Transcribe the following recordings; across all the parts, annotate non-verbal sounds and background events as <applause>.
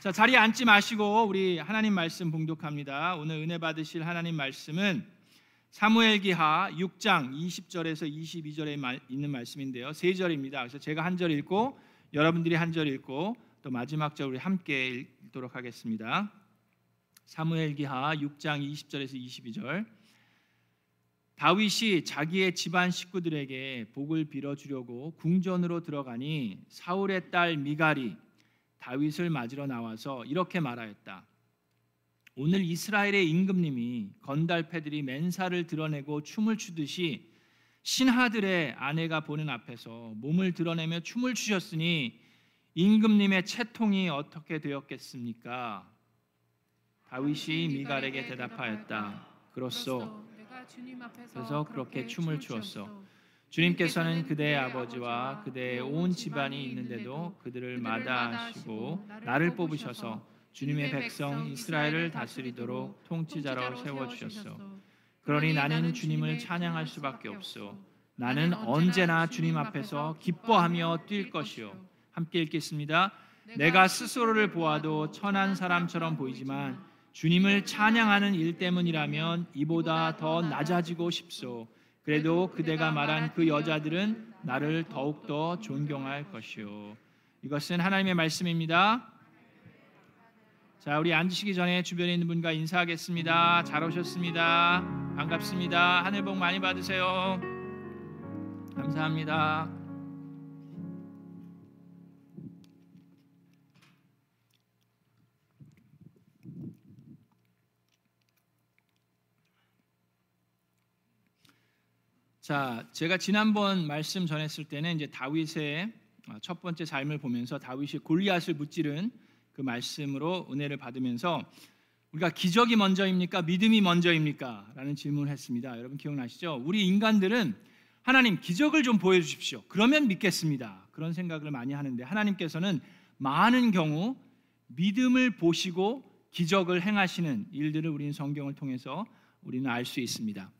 자, 자리에 앉지 마시고 우리 하나님 말씀 봉독합니다. 오늘 은혜 받으실 하나님 말씀은 사무엘기하 6장 20절에서 22절에 있는 말씀인데요. 세 절입니다. 그래서 제가 한 절 읽고 여러분들이 한 절 읽고 또 마지막 절 우리 함께 읽도록 하겠습니다. 사무엘기하 6장 20절에서 22절 다윗이 자기의 집안 식구들에게 복을 빌어 주려고 궁전으로 들어가니 사울의 딸 미갈이 다윗을 맞으러 나와서 이렇게 말하였다. 오늘 이스라엘의 임금님이 건달패들이 맨살을 드러내고 춤을 추듯이 신하들의 아내가 보는 앞에서 몸을 드러내며 춤을 추셨으니 임금님의 채통이 어떻게 되었겠습니까? 다윗이 미갈에게 대답하였다. 그렇소. 그래서 그렇게 춤을 추었어. 주님께서는 그대의 아버지와 그대의 온 집안이 있는데도 그들을 마다하시고 나를 뽑으셔서 주님의 백성 이스라엘을 다스리도록 통치자로 세워 주셨소. 그러니 나는 주님을 찬양할 수밖에 없소. 나는 언제나 주님 앞에서 기뻐하며 뛸 것이요. 함께 읽겠습니다. 내가 스스로를 보아도 천한 사람처럼 보이지만 주님을 찬양하는 일 때문이라면 이보다 더 낮아지고 싶소. 그래도 그대가 말한 그 여자들은 나를 더욱더 존경할 것이요. 이것은 하나님의 말씀입니다. 자, 우리 앉으시기 전에 주변에 있는 분과 인사하겠습니다. 잘 오셨습니다. 반갑습니다. 하늘 복 많이 받으세요. 감사합니다. 자, 제가 지난번 말씀 전했을 때는 이제 다윗의 어, 첫 번째 삶을 보면서 다윗이 골리앗을 무찌른 그 말씀으로 은혜를 받으면서 우리가 기적이 먼저입니까? 믿음이 먼저입니까? 라는 질문을 했습니다. 여러분 기억나시죠? 우리 인간들은 하나님 기적을 좀 보여주십시오. 그러면 믿겠습니다. 그런 생각을 많이 하는데 하나님께서는 많은 경우 믿음을 보시고 기적을 행하시는 일들을 우리는 성경을 통해서 우리는 알 수 있습니다.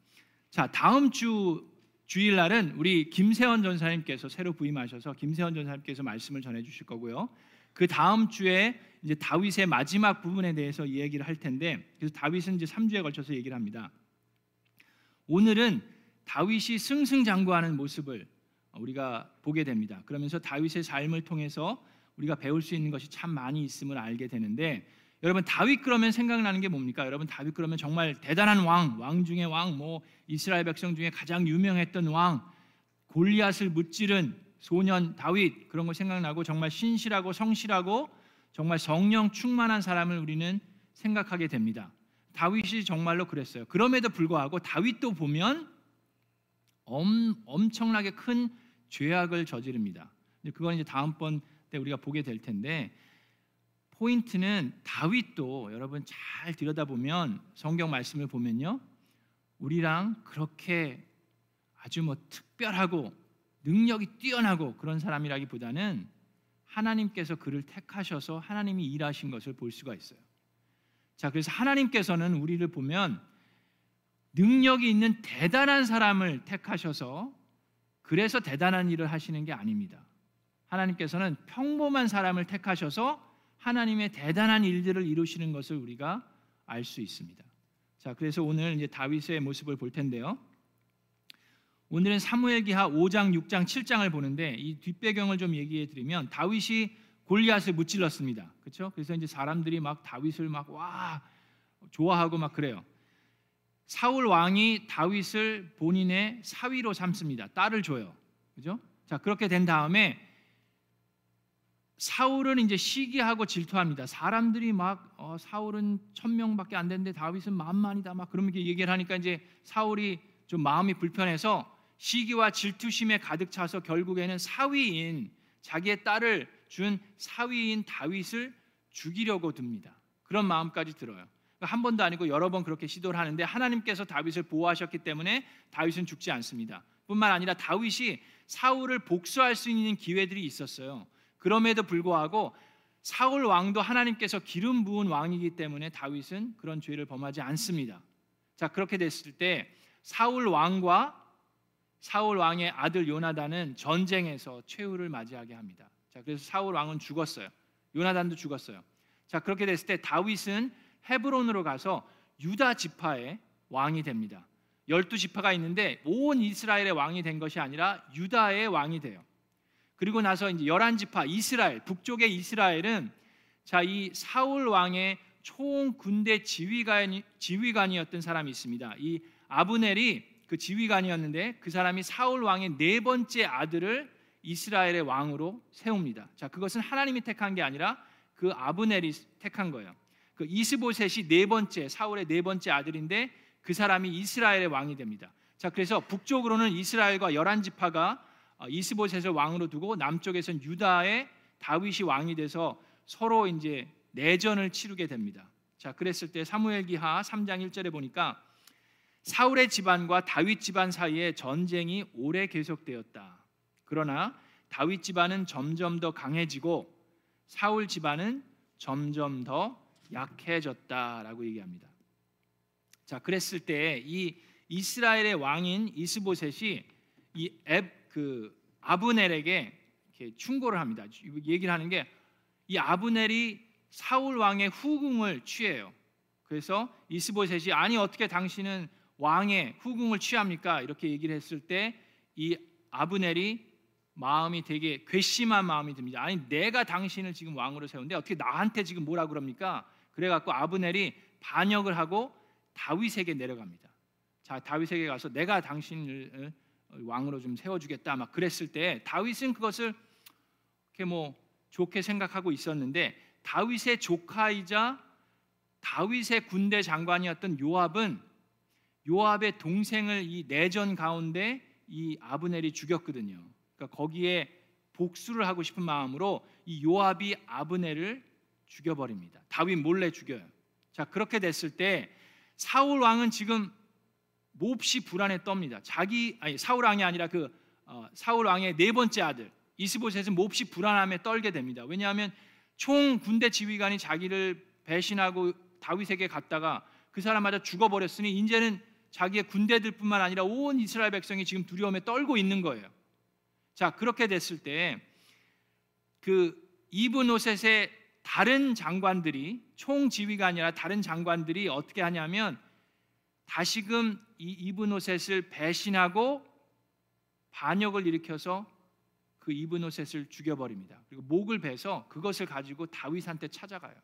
자, 다음 주 주일날은 우리 김세원 전사님께서 새로 부임하셔서 김세원 전사님께서 말씀을 전해 주실 거고요. 그 다음 주에 이제 다윗의 마지막 부분에 대해서 이야기를 할 텐데 그래서 다윗은 이제 3주에 걸쳐서 얘기를 합니다. 오늘은 다윗이 승승장구하는 모습을 우리가 보게 됩니다. 그러면서 다윗의 삶을 통해서 우리가 배울 수 있는 것이 참 많이 있음을 알게 되는데 여러분 다윗 그러면 생각나는 게 뭡니까? 여러분 다윗 그러면 정말 대단한 왕, 왕 중에 왕, 뭐 이스라엘 백성 중에 가장 유명했던 왕, 골리앗을 무찌른 소년 다윗 그런 거 생각나고 정말 신실하고 성실하고 정말 성령 충만한 사람을 우리는 생각하게 됩니다. 다윗이 정말로 그랬어요. 그럼에도 불구하고 다윗도 보면 엄, 엄청나게 큰 죄악을 저지릅니다. 그건 이제 다음번 때 우리가 보게 될 텐데 포인트는 다윗도 여러분 잘 들여다보면 성경 말씀을 보면요. 우리랑 그렇게 아주 뭐 특별하고 능력이 뛰어나고 그런 사람이라기보다는 하나님께서 그를 택하셔서 하나님이 일하신 것을 볼 수가 있어요. 자, 그래서 하나님께서는 우리를 보면 능력이 있는 대단한 사람을 택하셔서 그래서 대단한 일을 하시는 게 아닙니다. 하나님께서는 평범한 사람을 택하셔서 하나님의 대단한 일들을 이루시는 것을 우리가 알 수 있습니다. 자, 그래서 오늘 이제 다윗의 모습을 볼 텐데요. 오늘은 사무엘기하 5장, 6장, 7장을 보는데 이 뒷배경을 좀 얘기해 드리면 다윗이 골리앗을 무찔렀습니다. 그렇죠? 그래서 이제 사람들이 막 다윗을 막 와 좋아하고 막 그래요. 사울 왕이 다윗을 본인의 사위로 삼습니다. 딸을 줘요. 그죠? 자, 그렇게 된 다음에 사울은 이제 시기하고 질투합니다. 사람들이 막 어, 사울은 천 명밖에 안 되는데 다윗은 만만이다. 막 그러면 이렇게 얘기를 하니까 이제 사울이 좀 마음이 불편해서 시기와 질투심에 가득 차서 결국에는 사위인 자기의 딸을 준 사위인 다윗을 죽이려고 듭니다. 그런 마음까지 들어요. 그러니까 한 번도 아니고 여러 번 그렇게 시도를 하는데 하나님께서 다윗을 보호하셨기 때문에 다윗은 죽지 않습니다. 뿐만 아니라 다윗이 사울을 복수할 수 있는 기회들이 있었어요. 그럼에도 불구하고 사울 왕도 하나님께서 기름 부은 왕이기 때문에 다윗은 그런 죄를 범하지 않습니다. 자, 그렇게 됐을 때 사울 왕과 사울 왕의 아들 요나단은 전쟁에서 최후를 맞이하게 합니다. 자, 그래서 사울 왕은 죽었어요. 요나단도 죽었어요. 자 그렇게 됐을 때 다윗은 헤브론으로 가서 유다 지파의 왕이 됩니다. 열두 지파가 있는데 온 이스라엘의 왕이 된 것이 아니라 유다의 왕이 돼요. 그리고 나서 이제 열한 지파 이스라엘 북쪽의 이스라엘은 자 이 사울 왕의 총 군대 지휘관 지휘관이었던 사람이 있습니다. 이 아브넬이 그 지휘관이었는데 그 사람이 사울 왕의 네 번째 아들을 이스라엘의 왕으로 세웁니다. 자, 그것은 하나님이 택한 게 아니라 그 아브넬이 택한 거예요. 그 이스보셋이 네 번째 사울의 네 번째 아들인데 그 사람이 이스라엘의 왕이 됩니다. 자, 그래서 북쪽으로는 이스라엘과 열한 지파가 어, 이스보셋을 왕으로 두고 남쪽에서는 유다의 다윗이 왕이 돼서 서로 이제 내전을 치르게 됩니다. 자, 그랬을 때 사무엘기하 3장 1절에 보니까 사울의 집안과 다윗 집안 사이에 전쟁이 오래 계속되었다. 그러나 다윗 집안은 점점 더 강해지고 사울 집안은 점점 더 약해졌다라고 얘기합니다. 자, 그랬을 때 이 이스라엘의 왕인 이스보셋이 이 앱 그 아브넬에게 충고를 합니다. 얘기를 하는 게 이 아브넬이 사울 왕의 후궁을 취해요. 그래서 이스보셋이 아니 어떻게 당신은 왕의 후궁을 취합니까? 이렇게 얘기를 했을 때 이 아브넬이 마음이 되게 괘씸한 마음이 듭니다. 아니 내가 당신을 지금 왕으로 세운데 어떻게 나한테 지금 뭐라 그럽니까? 그래 갖고 아브넬이 반역을 하고 다윗에게 내려갑니다. 자 다윗에게 가서 내가 당신을 어, 왕으로 좀 세워주겠다 막 그랬을 때 다윗은 그것을 이렇게 뭐 좋게 생각하고 있었는데 다윗의 조카이자 다윗의 군대 장관이었던 요압은 요압의 동생을 이 내전 가운데 이 아브넬이 죽였거든요. 그러니까 거기에 복수를 하고 싶은 마음으로 이 요압이 아브넬을 죽여버립니다. 다윗 몰래 죽여요. 자 그렇게 됐을 때 사울 왕은 지금 몹시 불안에 떱니다. 자기 아니 사울 왕이 아니라 그 어, 사울 왕의 네 번째 아들 이스보셋은 몹시 불안함에 떨게 됩니다. 왜냐하면 총 군대 지휘관이 자기를 배신하고 다윗에게 갔다가 그 사람마저 죽어버렸으니 이제는 자기의 군대들뿐만 아니라 온 이스라엘 백성이 지금 두려움에 떨고 있는 거예요. 자 그렇게 됐을 때 그 이브노셋의 다른 장관들이 총 지휘가 아니라 다른 장관들이 어떻게 하냐면 다시금 이 이브노셋을 배신하고 반역을 일으켜서 그 이브노셋을 죽여버립니다. 그리고 목을 베서 그것을 가지고 다윗한테 찾아가요.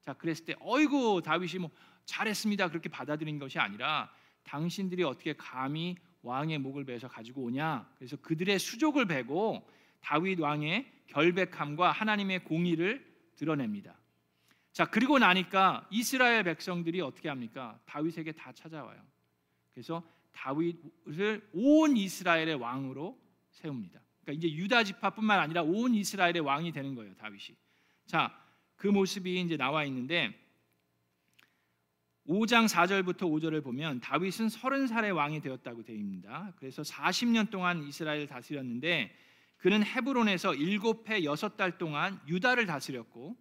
자 그랬을 때 어이구 다윗이 뭐 잘했습니다 그렇게 받아들인 것이 아니라 당신들이 어떻게 감히 왕의 목을 베서 가지고 오냐? 그래서 그들의 수족을 베고 다윗 왕의 결백함과 하나님의 공의를 드러냅니다. 자, 그리고 나니까 이스라엘 백성들이 어떻게 합니까? 다윗에게 다 찾아와요. 그래서 다윗을 온 이스라엘의 왕으로 세웁니다. 그러니까 이제 유다 지파뿐만 아니라 온 이스라엘의 왕이 되는 거예요, 다윗이. 자, 그 모습이 이제 나와 있는데 5장 4절부터 5절을 보면 다윗은 30살의 왕이 되었다고 되어 있습니다. 그래서 40년 동안 이스라엘을 다스렸는데 그는 헤브론에서 7해 6달 동안 유다를 다스렸고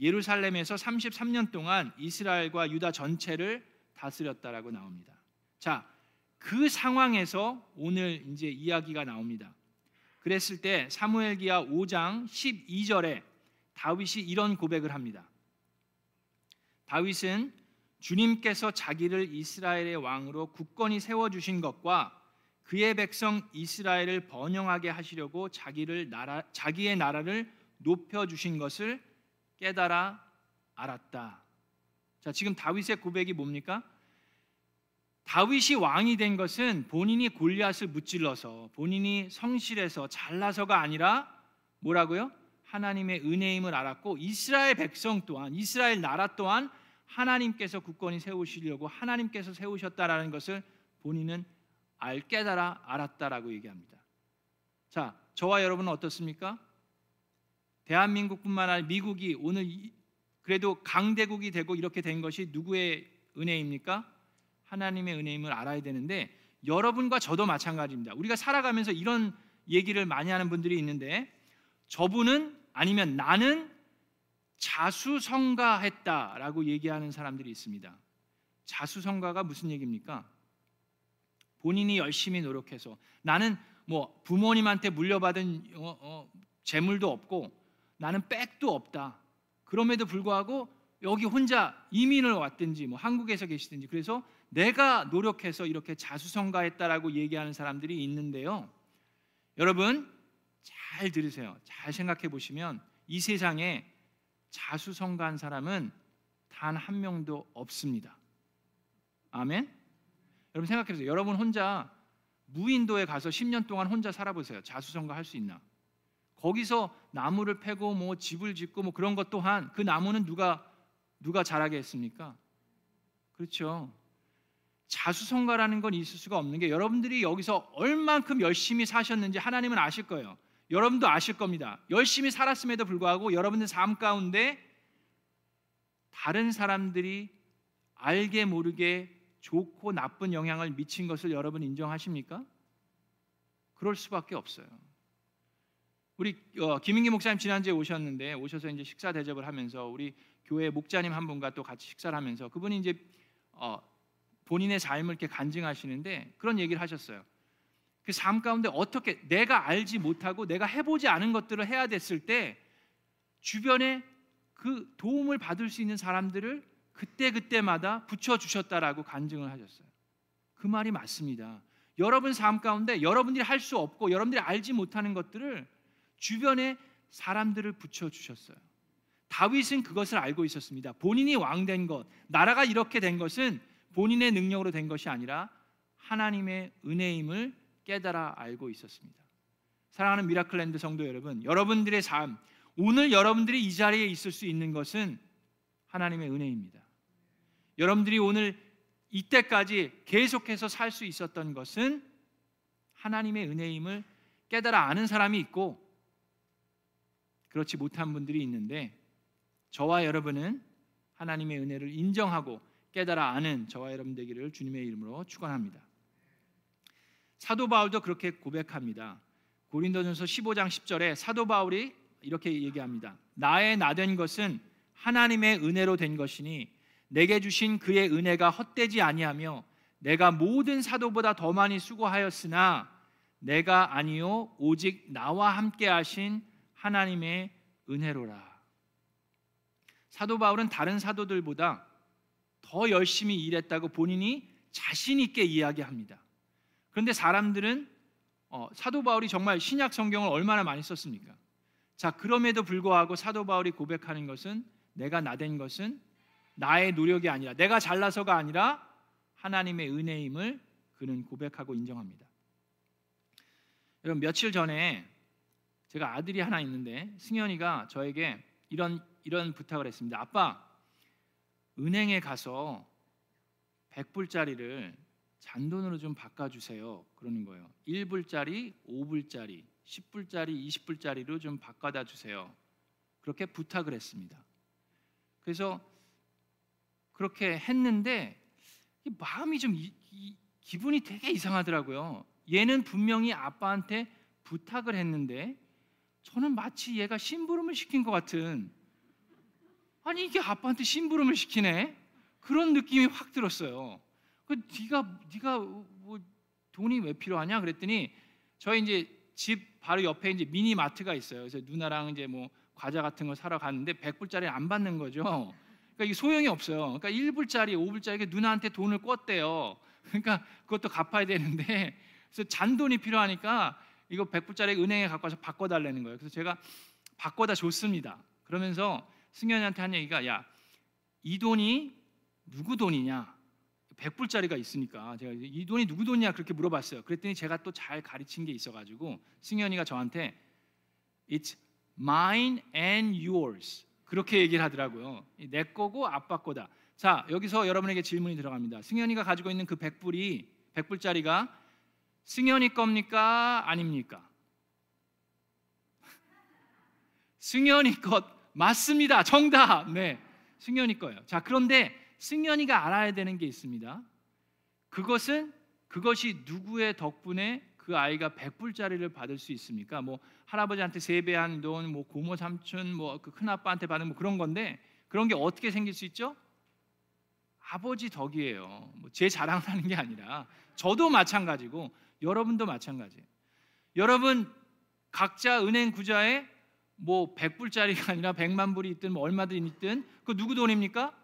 예루살렘에서 33년 동안 이스라엘과 유다 전체를 다스렸다라고 나옵니다. 자, 그 상황에서 오늘 이제 이야기가 나옵니다. 그랬을 때 사무엘기하 5장 12절에 다윗이 이런 고백을 합니다. 다윗은 주님께서 자기를 이스라엘의 왕으로 굳건히 세워 주신 것과 그의 백성 이스라엘을 번영하게 하시려고 자기를 나라 자기의 나라를 높여 주신 것을 깨달아 알았다. 자, 지금 다윗의 고백이 뭡니까? 다윗이 왕이 된 것은 본인이 골리앗을 무찔러서 본인이 성실해서 잘나서가 아니라 뭐라고요? 하나님의 은혜임을 알았고 이스라엘 백성 또한 이스라엘 나라 또한 하나님께서 굳건히 세우시려고 하나님께서 세우셨다라는 것을 본인은 알 깨달아 알았다라고 얘기합니다. 자, 저와 여러분은 어떻습니까? 대한민국뿐만 아니라 미국이 오늘 그래도 강대국이 되고 이렇게 된 것이 누구의 은혜입니까? 하나님의 은혜임을 알아야 되는데 여러분과 저도 마찬가지입니다. 우리가 살아가면서 이런 얘기를 많이 하는 분들이 있는데 저분은 아니면 나는 자수성가했다라고 얘기하는 사람들이 있습니다. 자수성가가 무슨 얘기입니까? 본인이 열심히 노력해서 나는 뭐 부모님한테 물려받은 어, 어, 재물도 없고 나는 백도 없다. 그럼에도 불구하고 여기 혼자 이민을 왔든지 뭐 한국에서 계시든지 그래서 내가 노력해서 이렇게 자수성가했다라고 얘기하는 사람들이 있는데요. 여러분 잘 들으세요. 잘 생각해 보시면 이 세상에 자수성가한 사람은 단 한 명도 없습니다. 아멘. 여러분 생각해 보세요. 여러분 혼자 무인도에 가서 10년 동안 혼자 살아보세요. 자수성가 할 수 있나? 거기서 나무를 패고 뭐 집을 짓고 뭐 그런 것 또한 그 나무는 누가 누가 자라게 했습니까? 그렇죠. 자수성가라는 건 있을 수가 없는 게 여러분들이 여기서 얼만큼 열심히 사셨는지 하나님은 아실 거예요. 여러분도 아실 겁니다. 열심히 살았음에도 불구하고 여러분들 삶 가운데 다른 사람들이 알게 모르게 좋고 나쁜 영향을 미친 것을 여러분 인정하십니까? 그럴 수밖에 없어요. 우리 어, 김인기 목사님 지난주에 오셨는데 오셔서 이제 식사 대접을 하면서 우리 교회 목자님 한 분과 또 같이 식사를 하면서 그분이 이제 어, 본인의 삶을 이렇게 간증하시는데 그런 얘기를 하셨어요. 그 삶 가운데 어떻게 내가 알지 못하고 내가 해보지 않은 것들을 해야 됐을 때 주변에 그 도움을 받을 수 있는 사람들을 그때 그때마다 붙여 주셨다라고 간증을 하셨어요. 그 말이 맞습니다. 여러분 삶 가운데 여러분들이 할 수 없고 여러분들이 알지 못하는 것들을 주변에 사람들을 붙여 주셨어요. 다윗은 그것을 알고 있었습니다. 본인이 왕 된 것, 나라가 이렇게 된 것은 본인의 능력으로 된 것이 아니라 하나님의 은혜임을 깨달아 알고 있었습니다. 사랑하는 미라클랜드 성도 여러분, 여러분들의 삶, 오늘 여러분들이 이 자리에 있을 수 있는 것은 하나님의 은혜입니다. 여러분들이 오늘 이때까지 계속해서 살 수 있었던 것은 하나님의 은혜임을 깨달아 아는 사람이 있고 그렇지 못한 분들이 있는데 저와 여러분은 하나님의 은혜를 인정하고 깨달아 아는 저와 여러분 되기를 주님의 이름으로 축원합니다. 사도 바울도 그렇게 고백합니다. 고린도전서 15장 10절에 사도 바울이 이렇게 얘기합니다. 나의 나 된 것은 하나님의 은혜로 된 것이니 내게 주신 그의 은혜가 헛되지 아니하며 내가 모든 사도보다 더 많이 수고하였으나 내가 아니요 오직 나와 함께 하신 하나님의 은혜로라. 사도 바울은 다른 사도들보다 더 열심히 일했다고 본인이 자신 있게 이야기합니다. 그런데 사람들은 어, 사도 바울이 정말 신약 성경을 얼마나 많이 썼습니까? 자 그럼에도 불구하고 사도 바울이 고백하는 것은 내가 나된 것은 나의 노력이 아니라 내가 잘나서가 아니라 하나님의 은혜임을 그는 고백하고 인정합니다. 여러분 며칠 전에 제가 아들이 하나 있는데 승현이가 저에게 이런 이런 부탁을 했습니다. 아빠, 은행에 가서 100불짜리를 잔돈으로 좀 바꿔 주세요. 그러는 거예요. 1불짜리, 5불짜리, 10불짜리, 20불짜리로 좀 바꿔다 주세요. 그렇게 부탁을 했습니다. 그래서 그렇게 했는데 마음이 좀 이, 이, 기분이 되게 이상하더라고요. 얘는 분명히 아빠한테 부탁을 했는데 저는 마치 얘가 심부름을 시킨 것 같은 아니 이게 아빠한테 심부름을 시키네 그런 느낌이 확 들었어요. 그 네가 네가 뭐 돈이 왜 필요하냐 그랬더니 저희 이제 집 바로 옆에 이제 미니 마트가 있어요. 그래서 누나랑 이제 뭐 과자 같은 거 사러 갔는데 100불짜리 안 받는 거죠. 그러니까 이게 소용이 없어요. 그러니까 1불짜리, 5불짜리 누나한테 돈을 꿨대요. 그러니까 그것도 갚아야 되는데 그래서 잔돈이 필요하니까 이거 100불짜리 은행에 갖고 와서 바꿔 달라는 거예요. 그래서 제가 바꿔다 줬습니다. 그러면서 승현이한테 한 얘기가 야, 이 돈이 누구 돈이냐? 100불짜리가 있으니까 제가 이 돈이 누구 돈이냐 그렇게 물어봤어요. 그랬더니 제가 또 잘 가르친 게 있어 가지고 승현이가 저한테 It's mine and yours 그렇게 얘기를 하더라고요. 내 거고 아빠 거다. 자 여기서 여러분에게 질문이 들어갑니다. 승현이가 가지고 있는 그 100불이 100불짜리가 승현이 겁니까 아닙니까? <laughs> 승현이 것 맞습니다. 정답. 네. 승현이 거예요. 자, 그런데 승현이가 알아야 되는 게 있습니다. 그것은 그것이 누구의 덕분에 그 아이가 100불짜리를 받을 수 있습니까? 뭐 할아버지한테 세배한 돈, 뭐 고모 삼촌, 뭐 그 큰아빠한테 받은 뭐 그런 건데 그런 게 어떻게 생길 수 있죠? 아버지 덕이에요. 뭐 제 자랑하는 게 아니라 저도 마찬가지고 여러분도 마찬가지예요. 여러분 각자 은행 구좌에 뭐 100불짜리가 <laughs> 아니라 100만 불이 있든 뭐 얼마든 있든 그 누구 돈입니까?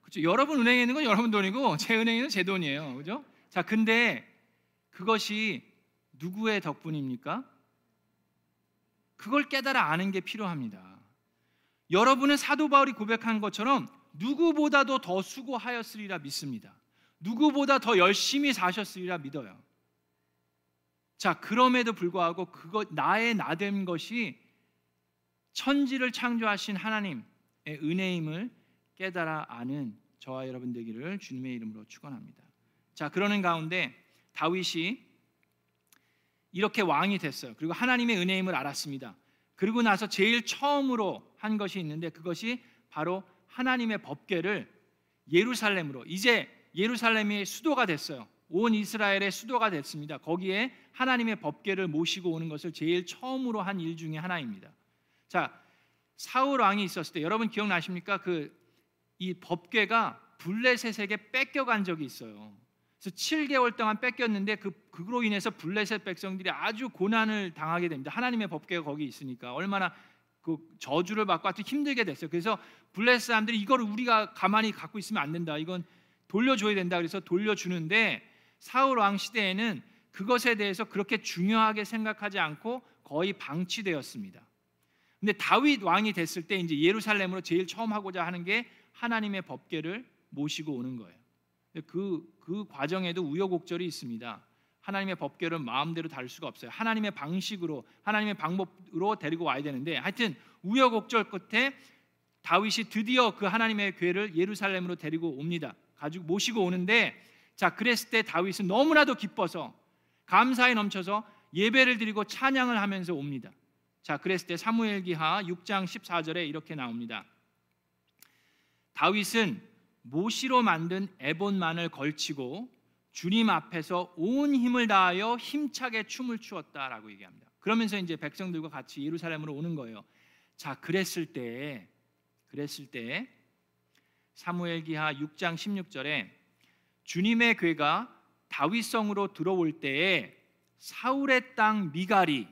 그렇죠. 여러분 은행에 있는 건 여러분 돈이고 제 은행에 있는 제 돈이에요. 그죠? 자, 근데 그것이 누구의 덕분입니까? 그걸 깨달아 아는 게 필요합니다. 여러분은 사도 바울이 고백한 것처럼 누구보다도 더 수고하였으리라 믿습니다. 누구보다 더 열심히 사셨으리라 믿어요. 자, 그럼에도 불구하고 그것 나의 나된 것이 천지를 창조하신 하나님의 은혜임을 깨달아 아는 저와 여러분 되기를 주님의 이름으로 축원합니다. 자, 그러는 가운데 다윗이 이렇게 왕이 됐어요. 그리고 하나님의 은혜임을 알았습니다. 그리고 나서 제일 처음으로 한 것이 있는데 그것이 바로 하나님의 법궤를 예루살렘으로 이제 예루살렘이 수도가 됐어요. 온 이스라엘의 수도가 됐습니다. 거기에 하나님의 법궤를 모시고 오는 것을 제일 처음으로 한 일 중에 하나입니다. 자, 사울 왕이 있었을 때 여러분 기억나십니까? 그 이 법궤가 블레셋에게 뺏겨간 적이 있어요. 그래서 7개월 동안 뺏겼는데 그 그로 인해서 블레셋 백성들이 아주 고난을 당하게 됩니다. 하나님의 법궤가 거기 있으니까 얼마나 그 저주를 받고 아주 힘들게 됐어요. 그래서 블레셋 사람들이 이걸 우리가 가만히 갖고 있으면 안 된다. 이건 돌려줘야 된다. 그래서 돌려주는데 사울 왕 시대에는 그것에 대해서 그렇게 중요하게 생각하지 않고 거의 방치되었습니다. 근데 다윗 왕이 됐을 때 이제 예루살렘으로 제일 처음 하고자 하는 게 하나님의 법궤를 모시고 오는 거예요. 그, 그 과정에도 우여곡절이 있습니다. 하나님의 법궤를 마음대로 다룰 수가 없어요. 하나님의 방식으로, 하나님의 방법으로 데리고 와야 되는데 하여튼 우여곡절 끝에 다윗이 드디어 그 하나님의 궤를 예루살렘으로 데리고 옵니다. 가지고 모시고 오는데 자, 그랬을 때 다윗은 너무나도 기뻐서 감사에 넘쳐서 예배를 드리고 찬양을 하면서 옵니다. 자, 그랬을 때 사무엘기하 6장 14절에 이렇게 나옵니다. 다윗은 모시로 만든 에본만을 걸치고 주님 앞에서 온 힘을 다하여 힘차게 춤을 추었다라고 얘기합니다. 그러면서 이제 백성들과 같이 예루살렘으로 오는 거예요. 자, 그랬을 때 그랬을 때 사무엘기하 6장 16절에 주님의 괴가 다윗성으로 들어올 때에 사울의 땅 미갈이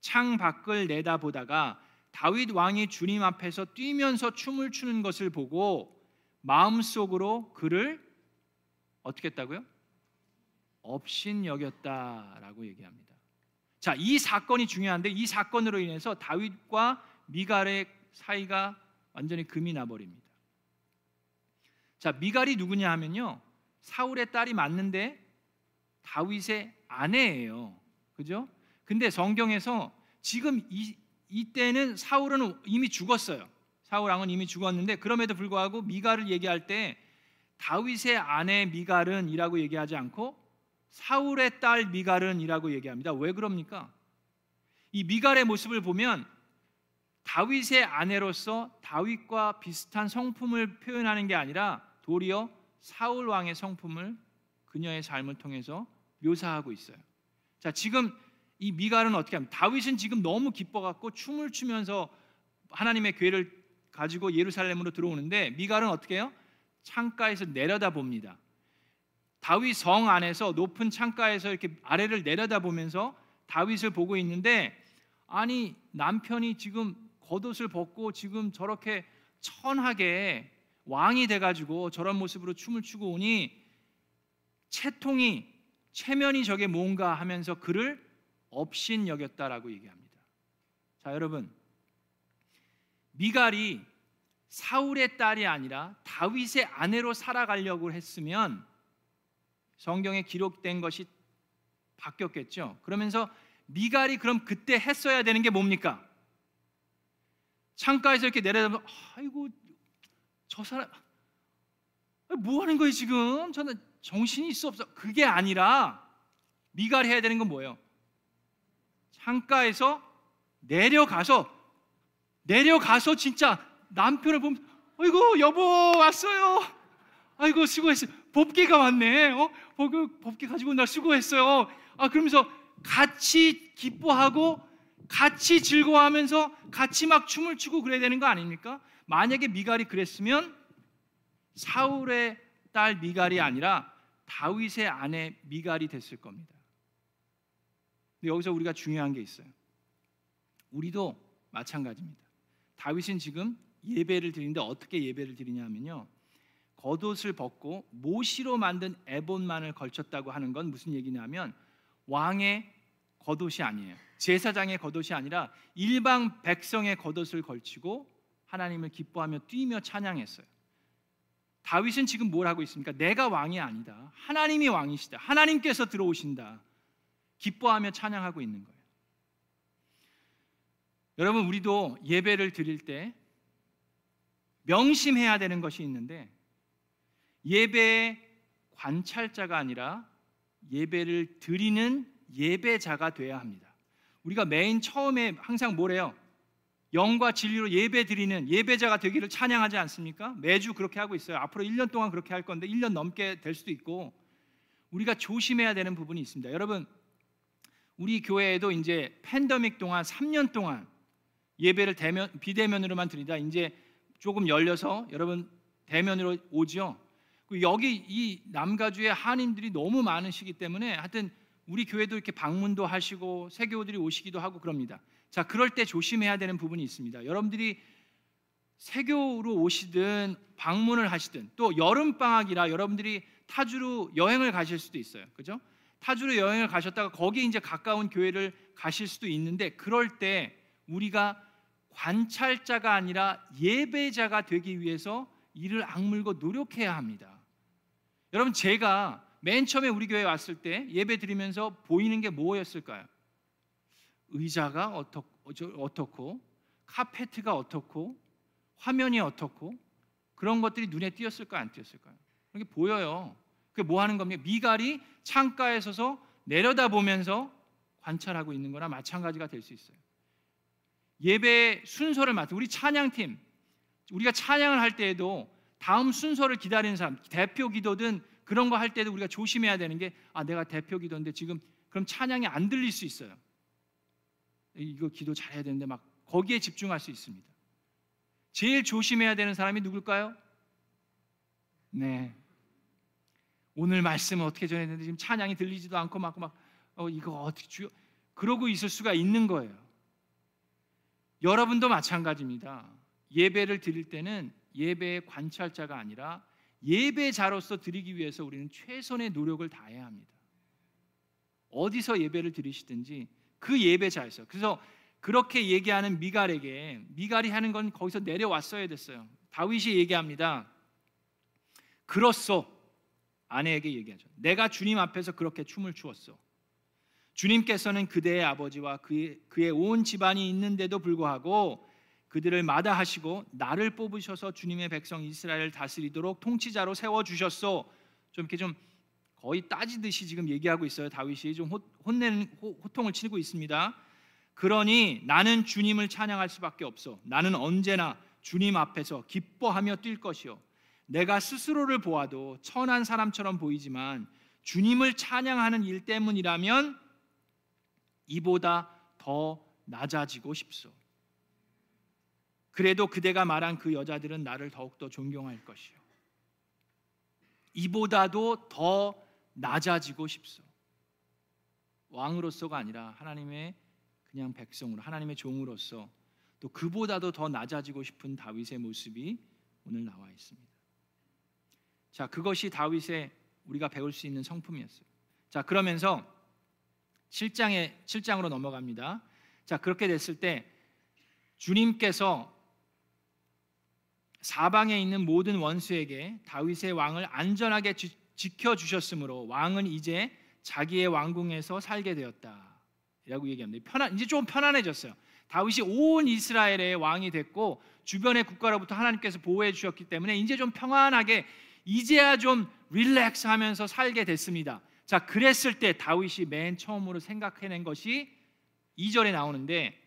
창 밖을 내다보다가 다윗 왕이 주님 앞에서 뛰면서 춤을 추는 것을 보고 마음속으로 그를 어떻게 했다고요? 업신 여겼다라고 얘기합니다. 자, 이 사건이 중요한데 이 사건으로 인해서 다윗과 미갈의 사이가 완전히 금이 나 버립니다. 자, 미갈이 누구냐 하면요. 사울의 딸이 맞는데 다윗의 아내예요. 그죠? 근데 성경에서 지금 이 이때는 사울은 이미 죽었어요. 사울 왕은 이미 죽었는데 그럼에도 불구하고 미갈을 얘기할 때 다윗의 아내 미갈은이라고 얘기하지 않고 사울의 딸 미갈은이라고 얘기합니다. 왜 그럽니까? 이 미갈의 모습을 보면 다윗의 아내로서 다윗과 비슷한 성품을 표현하는 게 아니라 도리어 사울 왕의 성품을 그녀의 삶을 통해서 묘사하고 있어요. 자, 지금 이 미갈은 어떻게 합니까? 다윗은 지금 너무 기뻐 갖고 춤을 추면서 하나님의 괴를 가지고 예루살렘으로 들어오는데 미갈은 어떻게 해요? 창가에서 내려다 봅니다. 다윗 성 안에서 높은 창가에서 이렇게 아래를 내려다 보면서 다윗을 보고 있는데 아니 남편이 지금 겉옷을 벗고 지금 저렇게 천하게 왕이 돼가지고 저런 모습으로 춤을 추고 오니 채통이 체면이 저게 뭔가 하면서 그를 업신 여겼다라고 얘기합니다. 자 여러분 미갈이 사울의 딸이 아니라 다윗의 아내로 살아가려고 했으면 성경에 기록된 것이 바뀌었겠죠. 그러면서 미갈이 그럼 그때 했어야 되는 게 뭡니까? 창가에서 이렇게 내려다보면 아이고 저 사람 뭐 하는 거예요 지금? 저는 정신이 있어 없어. 그게 아니라 미갈이 해야 되는 건 뭐예요? 창가에서 내려가서 내려가서 진짜 남편을 보면 아이고 여보 왔어요. 아이고 수고했어요. 법계가 왔네. 어? 법계 가지고 나 수고했어요. 아 그러면서 같이 기뻐하고 같이 즐거워하면서 같이 막 춤을 추고 그래야 되는 거 아닙니까? 만약에 미갈이 그랬으면 사울의 딸 미갈이 아니라 다윗의 아내 미갈이 됐을 겁니다. 근데 여기서 우리가 중요한 게 있어요. 우리도 마찬가지입니다. 다윗은 지금 예배를 드리는데 어떻게 예배를 드리냐면요. 겉옷을 벗고 모시로 만든 에본만을 걸쳤다고 하는 건 무슨 얘기냐면 왕의 겉옷이 아니에요. 제사장의 겉옷이 아니라 일방 백성의 겉옷을 걸치고 하나님을 기뻐하며 뛰며 찬양했어요. 다윗은 지금 뭘 하고 있습니까? 내가 왕이 아니다. 하나님이 왕이시다. 하나님께서 들어오신다. 기뻐하며 찬양하고 있는 거예요. 여러분 우리도 예배를 드릴 때 명심해야 되는 것이 있는데 예배의 관찰자가 아니라 예배를 드리는 예배자가 되어야 합니다. 우리가 메인 처음에 항상 뭐래요? 영과 진리로 예배 드리는 예배자가 되기를 찬양하지 않습니까? 매주 그렇게 하고 있어요. 앞으로 1년 동안 그렇게 할 건데 1년 넘게 될 수도 있고 우리가 조심해야 되는 부분이 있습니다. 여러분 우리 교회에도 이제 팬데믹 동안 3년 동안 예배를 대면 비대면으로만 드리다 이제 조금 열려서 여러분 대면으로 오죠. 여기 이 남가주에 한인들이 너무 많으시기 때문에 하여튼 우리 교회도 이렇게 방문도 하시고 세교들이 오시기도 하고 그럽니다. 자, 그럴 때 조심해야 되는 부분이 있습니다. 여러분들이 세교로 오시든 방문을 하시든 또 여름 방학이라 여러분들이 타주로 여행을 가실 수도 있어요. 그죠? 타주로 여행을 가셨다가 거기 이제 가까운 교회를 가실 수도 있는데 그럴 때 우리가 관찰자가 아니라 예배자가 되기 위해서 이를 악물고 노력해야 합니다. 여러분 제가 맨 처음에 우리 교회 왔을 때 예배 드리면서 보이는 게 뭐였을까요? 의자가 어떻고 카페트가 어떻고 화면이 어떻고 그런 것들이 눈에 띄었을까요? 안 띄었을까요? 그게 보여요. 그게 뭐 하는 겁니까? 미갈이 창가에 서서 내려다보면서 관찰하고 있는 거나 마찬가지가 될 수 있어요. 예배 순서를 맡은 우리 찬양팀 우리가 찬양을 할 때에도 다음 순서를 기다리는 사람 대표 기도든 그런 거 할 때도 우리가 조심해야 되는 게 아 내가 대표 기도인데 지금 그럼 찬양이 안 들릴 수 있어요. 이거 기도 잘해야 되는데 막 거기에 집중할 수 있습니다. 제일 조심해야 되는 사람이 누굴까요? 네. 오늘 말씀은 어떻게 전해야 되는데 지금 찬양이 들리지도 않고 막 막 어, 이거 어떻게 주 그러고 있을 수가 있는 거예요. 여러분도 마찬가지입니다. 예배를 드릴 때는 예배의 관찰자가 아니라 예배자로서 드리기 위해서 우리는 최선의 노력을 다해야 합니다. 어디서 예배를 드리시든지 그 예배자에서 그래서 그렇게 얘기하는 미갈에게 미갈이 하는 건 거기서 내려왔어야 됐어요. 다윗이 얘기합니다. 그렇소 아내에게 얘기하죠. 내가 주님 앞에서 그렇게 춤을 추었어. 주님께서는 그대의 아버지와 그의, 그의 온 집안이 있는데도 불구하고 그들을 마다하시고 나를 뽑으셔서 주님의 백성 이스라엘을 다스리도록 통치자로 세워 주셨소. 좀 이렇게 좀 거의 따지듯이 지금 얘기하고 있어요. 다윗이 좀 혼내는 호 통을 치고 있습니다. 그러니 나는 주님을 찬양할 수밖에 없어. 나는 언제나 주님 앞에서 기뻐하며 뛸 것이요. 내가 스스로를 보아도 천한 사람처럼 보이지만 주님을 찬양하는 일 때문이라면 이보다 더 낮아지고 싶소. 그래도 그대가 말한 그 여자들은 나를 더욱더 존경할 것이요. 이보다도 더 낮아지고 싶소. 왕으로서가 아니라 하나님의 그냥 백성으로 하나님의 종으로서 또 그보다도 더 낮아지고 싶은 다윗의 모습이 오늘 나와 있습니다. 자, 그것이 다윗의 우리가 배울 수 있는 성품이었어요. 자, 그러면서 7장에 7장으로 넘어갑니다. 자, 그렇게 됐을 때 주님께서 사방에 있는 모든 원수에게 다윗의 왕을 안전하게 지켜 주셨으므로 왕은 이제 자기의 왕궁에서 살게 되었다라고 얘기합니다. 편안 이제 좀 편안해졌어요. 다윗이 온 이스라엘의 왕이 됐고 주변의 국가로부터 하나님께서 보호해 주셨기 때문에 이제 좀 평안하게 이제야 좀 릴렉스 하면서 살게 됐습니다. 자, 그랬을 때 다윗이 맨 처음으로 생각해낸 것이 2절에 나오는데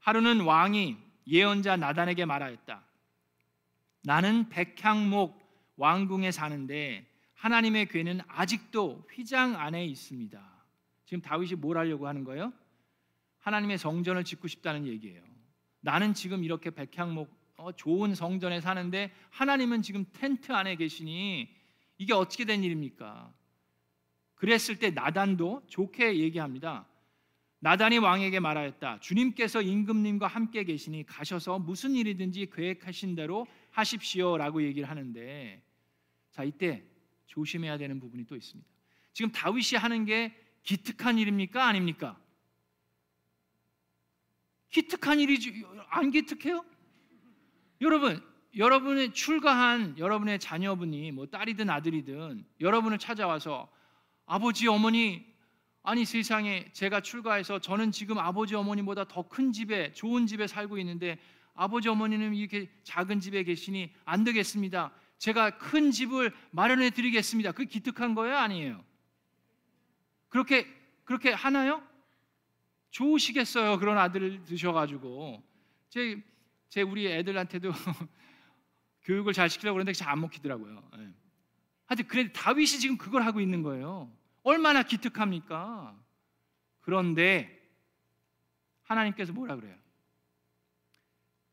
하루는 왕이 예언자 나단에게 말하였다. 나는 백향목 왕궁에 사는데 하나님의 괴는 아직도 휘장 안에 있습니다. 지금 다윗이 뭘 하려고 하는 거예요? 하나님의 성전을 짓고 싶다는 얘기예요. 나는 지금 이렇게 백향목 어, 좋은 성전에 사는데 하나님은 지금 텐트 안에 계시니 이게 어떻게 된 일입니까? 그랬을 때 나단도 좋게 얘기합니다. 나단이 왕에게 말하였다. 주님께서 임금님과 함께 계시니 가셔서 무슨 일이든지 계획하신 대로 하십시오라고 얘기를 하는데 자 이때 조심해야 되는 부분이 또 있습니다. 지금 다윗이 하는 게 기특한 일입니까 아닙니까? 기특한 일이지 안 기특해요? 여러분 여러분의 출가한 여러분의 자녀분이 뭐 딸이든 아들이든 여러분을 찾아와서 아버지 어머니 아니 세상에 제가 출가해서 저는 지금 아버지 어머니보다 더 큰 집에 좋은 집에 살고 있는데 아버지 어머니는 이렇게 작은 집에 계시니 안 되겠습니다. 제가 큰 집을 마련해 드리겠습니다. 그 기특한 거예요, 아니에요? 그렇게 그렇게 하나요? 좋으시겠어요. 그런 아들을 드셔 가지고 제, 제 우리 애들한테도 <laughs> 교육을 잘 시키려고 그러는데 잘 안 먹히더라고요. 네. 하여튼 그래 다윗이 지금 그걸 하고 있는 거예요. 얼마나 기특합니까? 그런데 하나님께서 뭐라 그래요?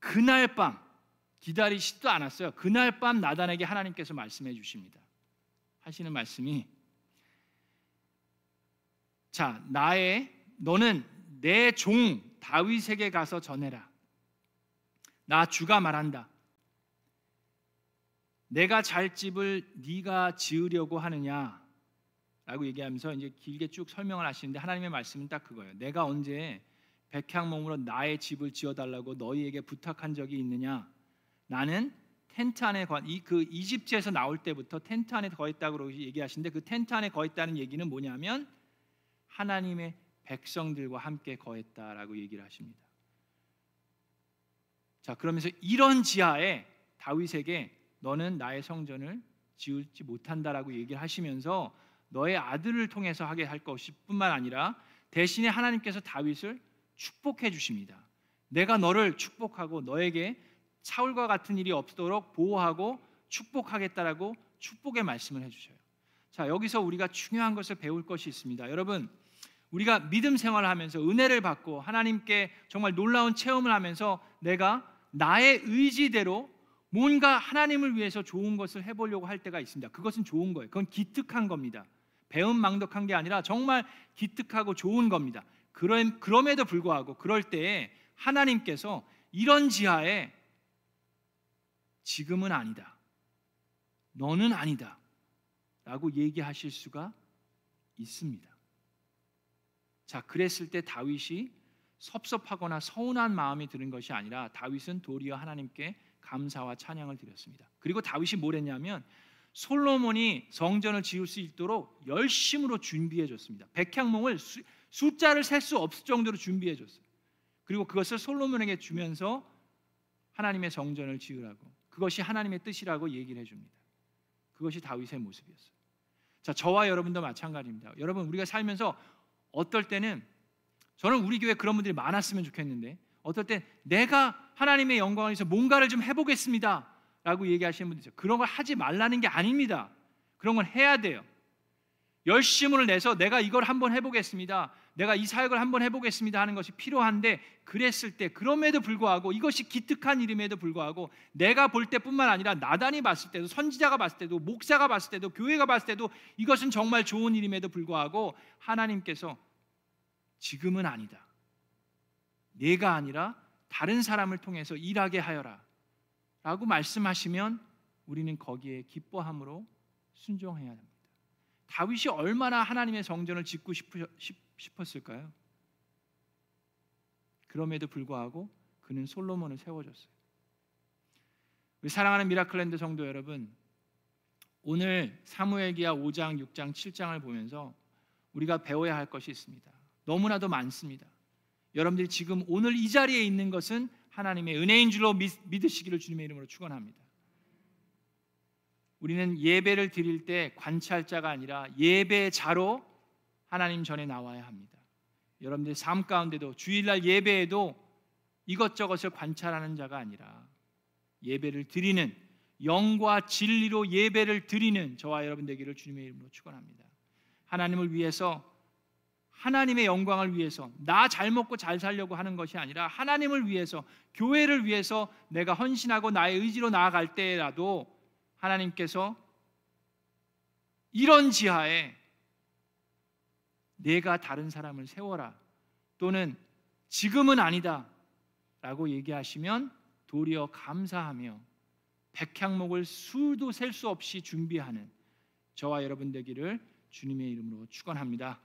그날 밤 기다리시지도 않았어요. 그날 밤 나단에게 하나님께서 말씀해 주십니다. 하시는 말씀이 자, 나의 너는 내 종 다윗에게 가서 전해라. 나 주가 말한다. 내가 잘 집을 네가 지으려고 하느냐? 라고 얘기하면서 이제 길게 쭉 설명을 하시는데 하나님의 말씀은 딱 그거예요. 내가 언제 백향목으로 나의 집을 지어 달라고 너희에게 부탁한 적이 있느냐? 나는 텐트 안에 이그 이집트에서 나올 때부터 텐트 안에 거했다고 얘기하시는데 그 텐트 안에 거했다는 얘기는 뭐냐면 하나님의 백성들과 함께 거했다라고 얘기를 하십니다. 자, 그러면서 이런 지하에 다윗에게 너는 나의 성전을 지을지 못한다라고 얘기를 하시면서 너의 아들을 통해서 하게 할 것뿐만 아니라 대신에 하나님께서 다윗을 축복해 주십니다. 내가 너를 축복하고 너에게 사울과 같은 일이 없도록 보호하고 축복하겠다라고 축복의 말씀을 해 주셔요. 자, 여기서 우리가 중요한 것을 배울 것이 있습니다. 여러분, 우리가 믿음 생활을 하면서 은혜를 받고 하나님께 정말 놀라운 체험을 하면서 내가 나의 의지대로 뭔가 하나님을 위해서 좋은 것을 해보려고 할 때가 있습니다. 그것은 좋은 거예요. 그건 기특한 겁니다. 배은망덕한 게 아니라 정말 기특하고 좋은 겁니다. 그럼, 그럼에도 불구하고 그럴 때에 하나님께서 이런 지하에 지금은 아니다. 너는 아니다. 라고 얘기하실 수가 있습니다. 자, 그랬을 때 다윗이 섭섭하거나 서운한 마음이 드는 것이 아니라 다윗은 도리어 하나님께 감사와 찬양을 드렸습니다. 그리고 다윗이 뭘 했냐면 솔로몬이 성전을 지을 수 있도록 열심으로 준비해 줬습니다. 백향몽을 수, 숫자를 셀 수 없을 정도로 준비해 줬어요. 그리고 그것을 솔로몬에게 주면서 하나님의 성전을 지으라고 그것이 하나님의 뜻이라고 얘기를 해 줍니다. 그것이 다윗의 모습이었어요. 자, 저와 여러분도 마찬가지입니다. 여러분 우리가 살면서 어떨 때는 저는 우리 교회 그런 분들이 많았으면 좋겠는데 어떨 때 내가 하나님의 영광을 위해서 뭔가를 좀 해보겠습니다. 라고 얘기하시는 분들 있죠. 그런 걸 하지 말라는 게 아닙니다. 그런 건 해야 돼요. 열심을 내서 내가 이걸 한번 해보겠습니다. 내가 이 사역을 한번 해보겠습니다 하는 것이 필요한데 그랬을 때 그럼에도 불구하고 이것이 기특한 일임에도 불구하고 내가 볼 때뿐만 아니라 나단이 봤을 때도 선지자가 봤을 때도 목사가 봤을 때도 교회가 봤을 때도 이것은 정말 좋은 일임에도 불구하고 하나님께서 지금은 아니다. 내가 아니라 다른 사람을 통해서 일하게 하여라. 라고 말씀하시면 우리는 거기에 기뻐함으로 순종해야 합니다. 다윗이 얼마나 하나님의 성전을 짓고 싶었을까요? 그럼에도 불구하고 그는 솔로몬을 세워줬어요. 우리 사랑하는 미라클랜드 성도 여러분, 오늘 사무엘기하 5장, 6장, 7장을 보면서 우리가 배워야 할 것이 있습니다. 너무나도 많습니다. 여러분들이 지금 오늘 이 자리에 있는 것은 하나님의 은혜인 줄로 믿으시기를 주님의 이름으로 축원합니다. 우리는 예배를 드릴 때 관찰자가 아니라 예배자로 하나님 전에 나와야 합니다. 여러분들 삶 가운데도 주일날 예배에도 이것저것을 관찰하는 자가 아니라 예배를 드리는 영과 진리로 예배를 드리는 저와 여러분 되기를 주님의 이름으로 축원합니다. 하나님을 위해서 하나님의 영광을 위해서 나 잘 먹고 잘 살려고 하는 것이 아니라 하나님을 위해서 교회를 위해서 내가 헌신하고 나의 의지로 나아갈 때라도 하나님께서 이런 지하에 내가 다른 사람을 세워라 또는 지금은 아니다 라고 얘기하시면 도리어 감사하며 백향목을 수도 셀 수 없이 준비하는 저와 여러분 되기를 주님의 이름으로 축원합니다.